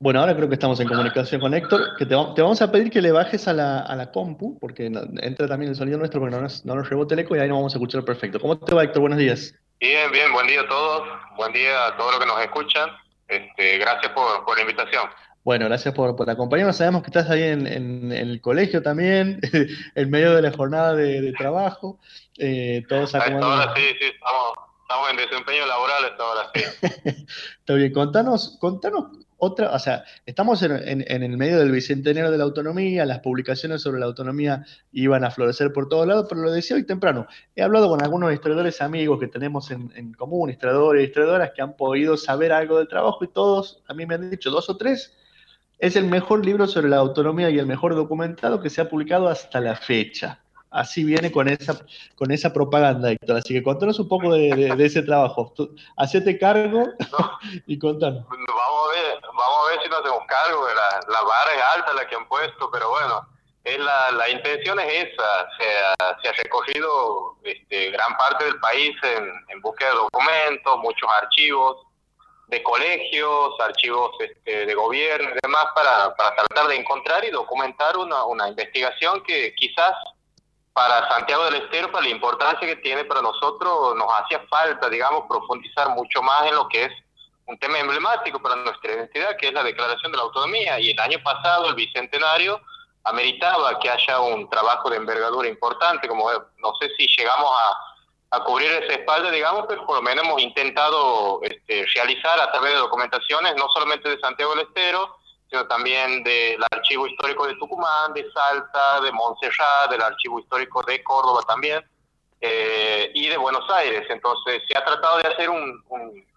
Bueno, ahora creo que estamos en comunicación con Héctor, que te, vamos a pedir que le bajes a la, compu, porque entra también el sonido nuestro, porque no nos, no nos rebote el eco y ahí nos vamos a escuchar perfecto. ¿Cómo te va, Héctor? Buenos días. Bien, bien, buen día a todos, buen día a todos los que nos escuchan. Este, gracias por, la invitación. Bueno, gracias por, por acompañarnos. Sabemos que estás ahí en, el colegio también, en medio de la jornada de, trabajo. Eh, todos ahora sí, sí, estamos, en desempeño laboral hasta ahora sí. Está bien, contanos, contanos otra, o sea, estamos en, el medio del bicentenario de la autonomía, las publicaciones sobre la autonomía iban a florecer por todos lados, pero lo decía hoy temprano, he hablado con algunos historiadores amigos que tenemos en, común, historiadores y historiadoras que han podido saber algo del trabajo y todos a mí me han dicho dos o tres, es el mejor libro sobre la autonomía y el mejor documentado que se ha publicado hasta la fecha así viene con esa, con esa propaganda, Héctor. Así que contanos un poco de, ese trabajo. hacete cargo y contanos. Vamos a, ver, ver si nos hacemos cargo. La, la vara es alta la que han puesto, pero bueno, es la, la intención es esa. Se ha, se ha recogido este, gran parte del país en, en búsqueda de documentos, muchos archivos de colegios, archivos este, de gobierno y demás para, para tratar de encontrar y documentar una, una investigación que quizás para Santiago del Estero, para la importancia que tiene para nosotros, nos hacía falta, digamos, profundizar mucho más en lo que es un tema emblemático para nuestra identidad, que es la Declaración de la Autonomía. Y el año pasado, el Bicentenario, ameritaba que haya un trabajo de envergadura importante, como no sé si llegamos a, a cubrir esa espalda, digamos, pero por lo menos hemos intentado este, realizar a través de documentaciones, no solamente de Santiago del Estero, sino también del Archivo Histórico de Tucumán, de Salta, de Montserrat, del Archivo Histórico de Córdoba también, eh, y de Buenos Aires. Entonces se ha tratado de hacer un, un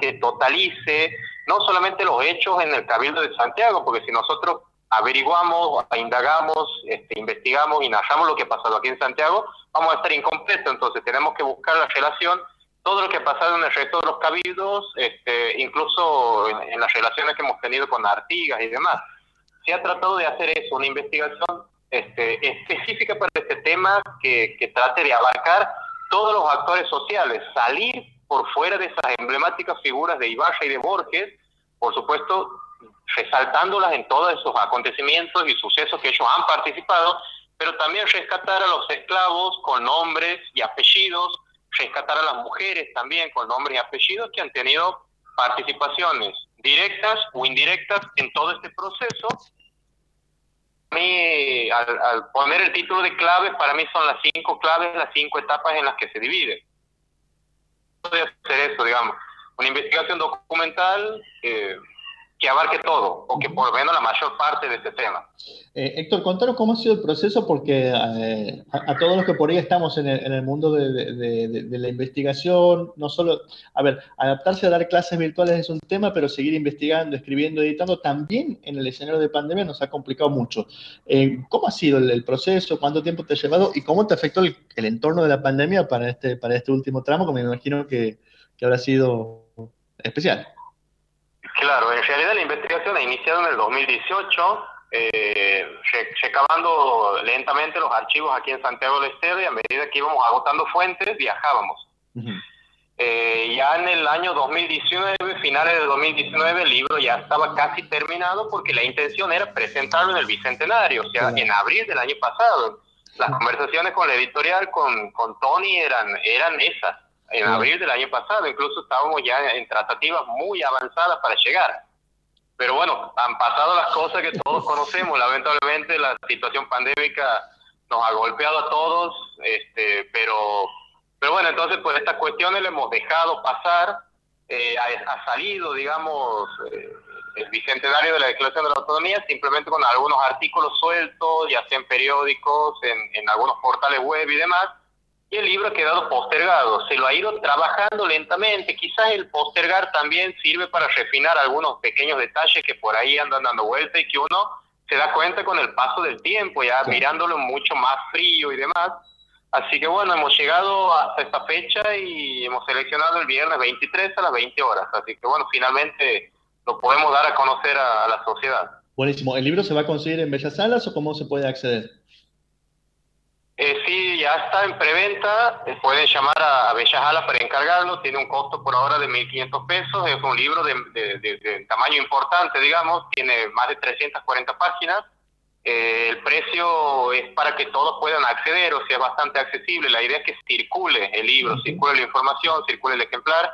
que totalice no solamente los hechos en el Cabildo de Santiago, porque si nosotros averiguamos, indagamos, este, investigamos y narramos lo que ha pasado aquí en Santiago, vamos a estar incompletos. Entonces tenemos que buscar la relación todo lo que ha pasado en el resto de los cabildos, este, incluso en, las relaciones que hemos tenido con Artigas y demás. Se ha tratado de hacer eso, una investigación este, específica para este tema que, que trate de abarcar todos los actores sociales, salir por fuera de esas emblemáticas figuras de Ibarra y de Borges, por supuesto, resaltándolas en todos esos acontecimientos y sucesos que ellos han participado, pero también rescatar a los esclavos con nombres y apellidos, rescatar a las mujeres también con nombres y apellidos que han tenido participaciones directas o indirectas en todo este proceso. A mí, al, poner el título de claves, para mí son las cinco claves, las cinco etapas en las que se divide. Puede hacer eso, digamos. Una investigación documental eh, que abarque todo, o que por lo menos la mayor parte de este tema. Eh, Héctor, contanos cómo ha sido el proceso, porque eh, a, todos los que por ahí estamos en el, mundo de, la investigación, no solo, a ver, adaptarse a dar clases virtuales es un tema, pero seguir investigando, escribiendo, editando, también en el escenario de pandemia nos ha complicado mucho. Eh, ¿Cómo ha sido el, proceso? ¿Cuánto tiempo te ha llevado? ¿Y cómo te afectó el, entorno de la pandemia para este, para este último tramo, que me imagino que, que habrá sido especial? Claro, en realidad la investigación ha iniciado en el 2018, eh, recabando lentamente los archivos aquí en Santiago del Estero y a medida que íbamos agotando fuentes, viajábamos. Eh, ya en el año 2019, finales de 2019, el libro ya estaba casi terminado porque la intención era presentarlo en el Bicentenario, o sea, en abril del año pasado. Las conversaciones con la editorial, con, con Tony, eran, eran esas en abril del año pasado, incluso estábamos ya en tratativas muy avanzadas para llegar. Pero bueno, han pasado las cosas que todos conocemos, lamentablemente la situación pandémica nos ha golpeado a todos, este, pero, pero bueno, entonces pues estas cuestiones le hemos dejado pasar, eh, ha, salido, digamos, eh, el bicentenario de la Declaración de la Autonomía simplemente con algunos artículos sueltos, ya sea en periódicos, en, en algunos portales web y demás, y el libro ha quedado postergado, se lo ha ido trabajando lentamente, quizás el postergar también sirve para refinar algunos pequeños detalles que por ahí andan dando vuelta y que uno se da cuenta con el paso del tiempo, ya mirándolo mucho más frío y demás. Así que bueno, hemos llegado hasta esta fecha y hemos seleccionado el viernes 23 a las 20 horas, así que bueno, finalmente lo podemos dar a conocer a, a la sociedad. Buenísimo, ¿el libro se va a conseguir en Bellas Salas o cómo se puede acceder? Eh, sí, ya está en preventa. Eh, pueden llamar a, a para encargarlo. Tiene un costo por ahora de 1.500 pesos. Es un libro de, de, tamaño importante, digamos. Tiene más de 340 páginas. Eh, el precio es para que todos puedan acceder, o sea, es bastante accesible. La idea es que circule el libro, circule la información, circule el ejemplar.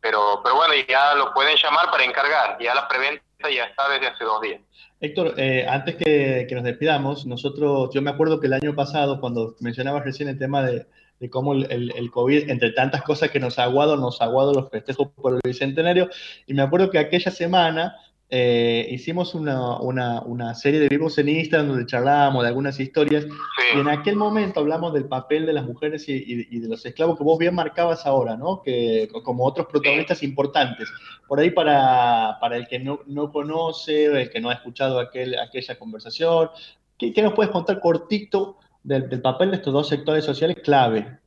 Pero, pero bueno, ya lo pueden llamar para encargar. Ya la preventa ya está desde hace dos días. Héctor, eh, antes que, nos despidamos, nosotros, yo me acuerdo que el año pasado, cuando mencionabas recién el tema de, cómo el, el, COVID, entre tantas cosas que nos ha aguado, nos ha aguado los festejos por el Bicentenario, y me acuerdo que aquella semana eh, hicimos una, una, una, serie de vivos en Instagram donde charlábamos de algunas historias y en aquel momento hablamos del papel de las mujeres y, y, de los esclavos que vos bien marcabas ahora, ¿no? Que como otros protagonistas importantes. Por ahí para, para el que no, no, conoce, el que no ha escuchado aquel, aquella conversación, ¿qué, ¿qué, nos puedes contar cortito del, del papel de estos dos sectores sociales clave?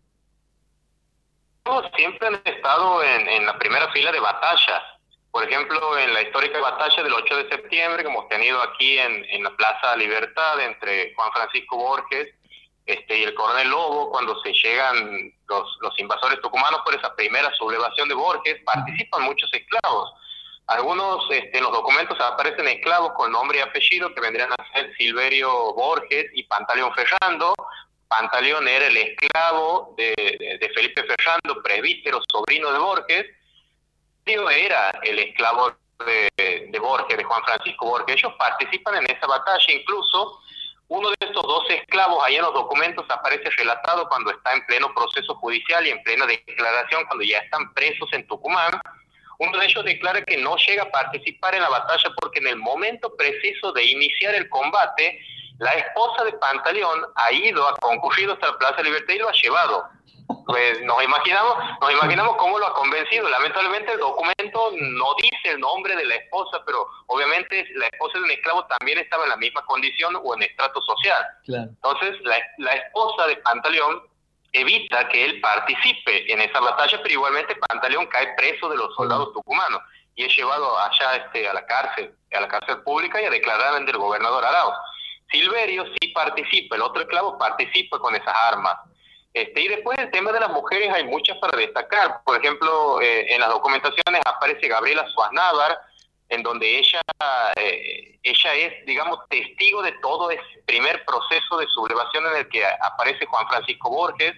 Siempre han estado en, en la primera fila de batallas por ejemplo, en la histórica batalla del 8 de septiembre que hemos tenido aquí en, la Plaza Libertad entre Juan Francisco Borges este, y el coronel Lobo, cuando se llegan los, los invasores tucumanos por esa primera sublevación de Borges, participan muchos esclavos. Algunos este, en los documentos aparecen esclavos con nombre y apellido que vendrían a ser Silverio Borges y Pantaleón Ferrando. Pantaleón era el esclavo de, de Felipe Ferrando, presbítero, sobrino de Borges, era el esclavo de, Borges, de Juan Francisco Borges. Ellos participan en esa batalla, incluso uno de estos dos esclavos, ahí en los documentos aparece relatado cuando está en pleno proceso judicial y en plena declaración, cuando ya están presos en Tucumán. Uno de ellos declara que no llega a participar en la batalla porque en el momento preciso de iniciar el combate, la esposa de Pantaleón ha ido, ha concurrido hasta la Plaza Libertad y lo ha llevado pues nos imaginamos, nos imaginamos cómo lo ha convencido. Lamentablemente el documento no dice el nombre de la esposa, pero obviamente la esposa de un esclavo también estaba en la misma condición o en estrato social. Entonces la, la esposa de Pantaleón evita que él participe en esa batalla, pero igualmente Pantaleón cae preso de los soldados tucumanos y es llevado allá este, a la cárcel, a la cárcel pública y a declarar ante el gobernador Arauz. Silverio sí participa, el otro esclavo participa con esas armas. Este, y después el tema de las mujeres hay muchas para destacar. Por ejemplo, eh, en las documentaciones aparece Gabriela Suaznavar, en donde ella, eh, ella es, digamos, testigo de todo ese primer proceso de sublevación en el que aparece Juan Francisco Borges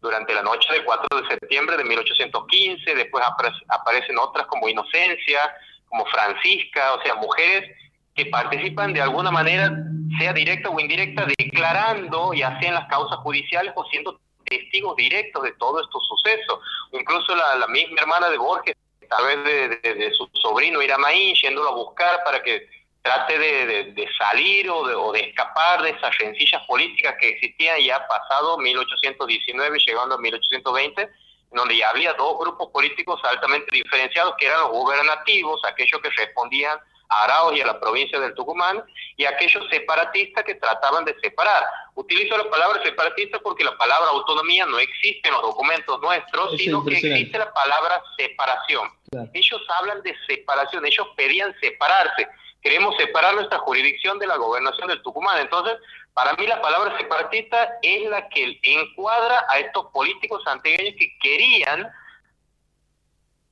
durante la noche del 4 de septiembre de 1815. Después aparecen otras como Inocencia, como Francisca, o sea, mujeres que participan de alguna manera, sea directa o indirecta, declarando, ya sea en las causas judiciales o siendo testigos directos de todo estos sucesos. Incluso la, misma hermana de Borges, a través de, su sobrino Iramaín, yéndolo a buscar para que trate de, salir o de, o de escapar de esas rencillas políticas que existían ya pasado 1819, llegando a 1820, donde ya había dos grupos políticos altamente diferenciados, que eran los gubernativos, aquellos que respondían a Arauz y a la provincia del Tucumán, y aquellos separatistas que trataban de separar. Utilizo la palabra separatista porque la palabra autonomía no existe en los documentos nuestros, sino que existe la palabra separación. Ellos hablan de separación, ellos pedían separarse. Queremos separar nuestra jurisdicción de la gobernación del Tucumán. Entonces, para mí la palabra separatista es la que encuadra a estos políticos antiguos que querían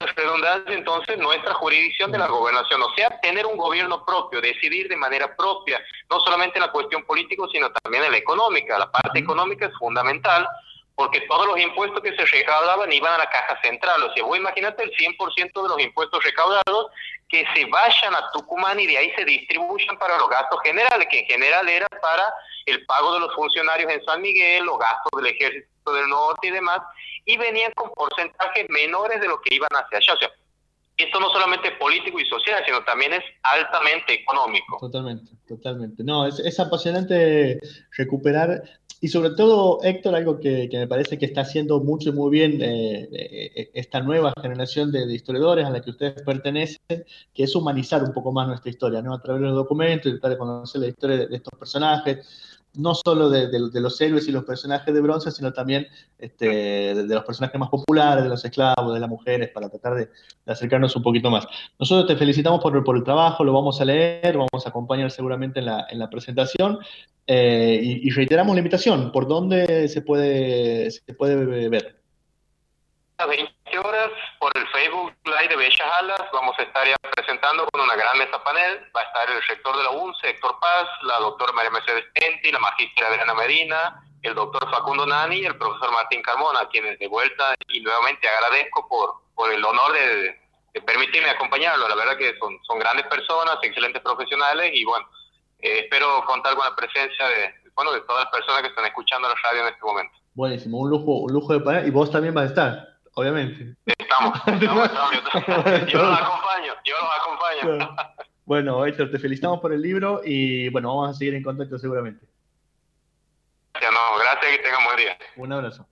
redundancia entonces nuestra jurisdicción de la gobernación, o sea, tener un gobierno propio, decidir de manera propia, no solamente en la cuestión política, sino también en la económica. La parte económica es fundamental porque todos los impuestos que se recaudaban iban a la caja central. O sea, vos imagínate el 100% de los impuestos recaudados que se vayan a Tucumán y de ahí se distribuyan para los gastos generales, que en general era para el pago de los funcionarios en San Miguel, los gastos del ejército del norte y demás, y venían con porcentajes menores de lo que iban hacia allá. O sea, esto no solamente es político y social, sino también es altamente económico. Totalmente, totalmente. No, es, es apasionante recuperar y sobre todo, Héctor, algo que, que, me parece que está haciendo mucho y muy bien eh, eh, esta nueva generación de, historiadores a la que ustedes pertenecen, que es humanizar un poco más nuestra historia, ¿no? A través de los documentos, tratar de conocer la historia de estos personajes, no solo de, los héroes y los personajes de bronce, sino también este, de, los personajes más populares, de los esclavos, de las mujeres, para tratar de, acercarnos un poquito más. Nosotros te felicitamos por, el trabajo, lo vamos a leer, vamos a acompañar seguramente en la, en la presentación. Eh, y, reiteramos la invitación, ¿por dónde se puede, se puede ver? A 20 horas por el Facebook Live de Bellas Alas vamos a estar ya presentando con una gran mesa panel. Va a estar el rector de la UNCE, Héctor Paz, la doctora María Mercedes Tenti, la magistra Adriana Medina, el doctor Facundo Nani y el profesor Martín Carmona, a quienes de vuelta y nuevamente agradezco por, por el honor de, permitirme acompañarlo. La verdad que son, son grandes personas, excelentes profesionales y bueno, eh, espero contar con la presencia de, bueno, de todas las personas que están escuchando la radio en este momento. Buenísimo, un lujo, un lujo de panel y vos también vas a estar, obviamente. Estamos, estamos, estamos yo, los acompaño, yo los acompaño. Bueno, Héctor, te felicitamos por el libro y bueno, vamos a seguir en contacto seguramente. Gracias, no, gracias y que tengan buen día. Un abrazo.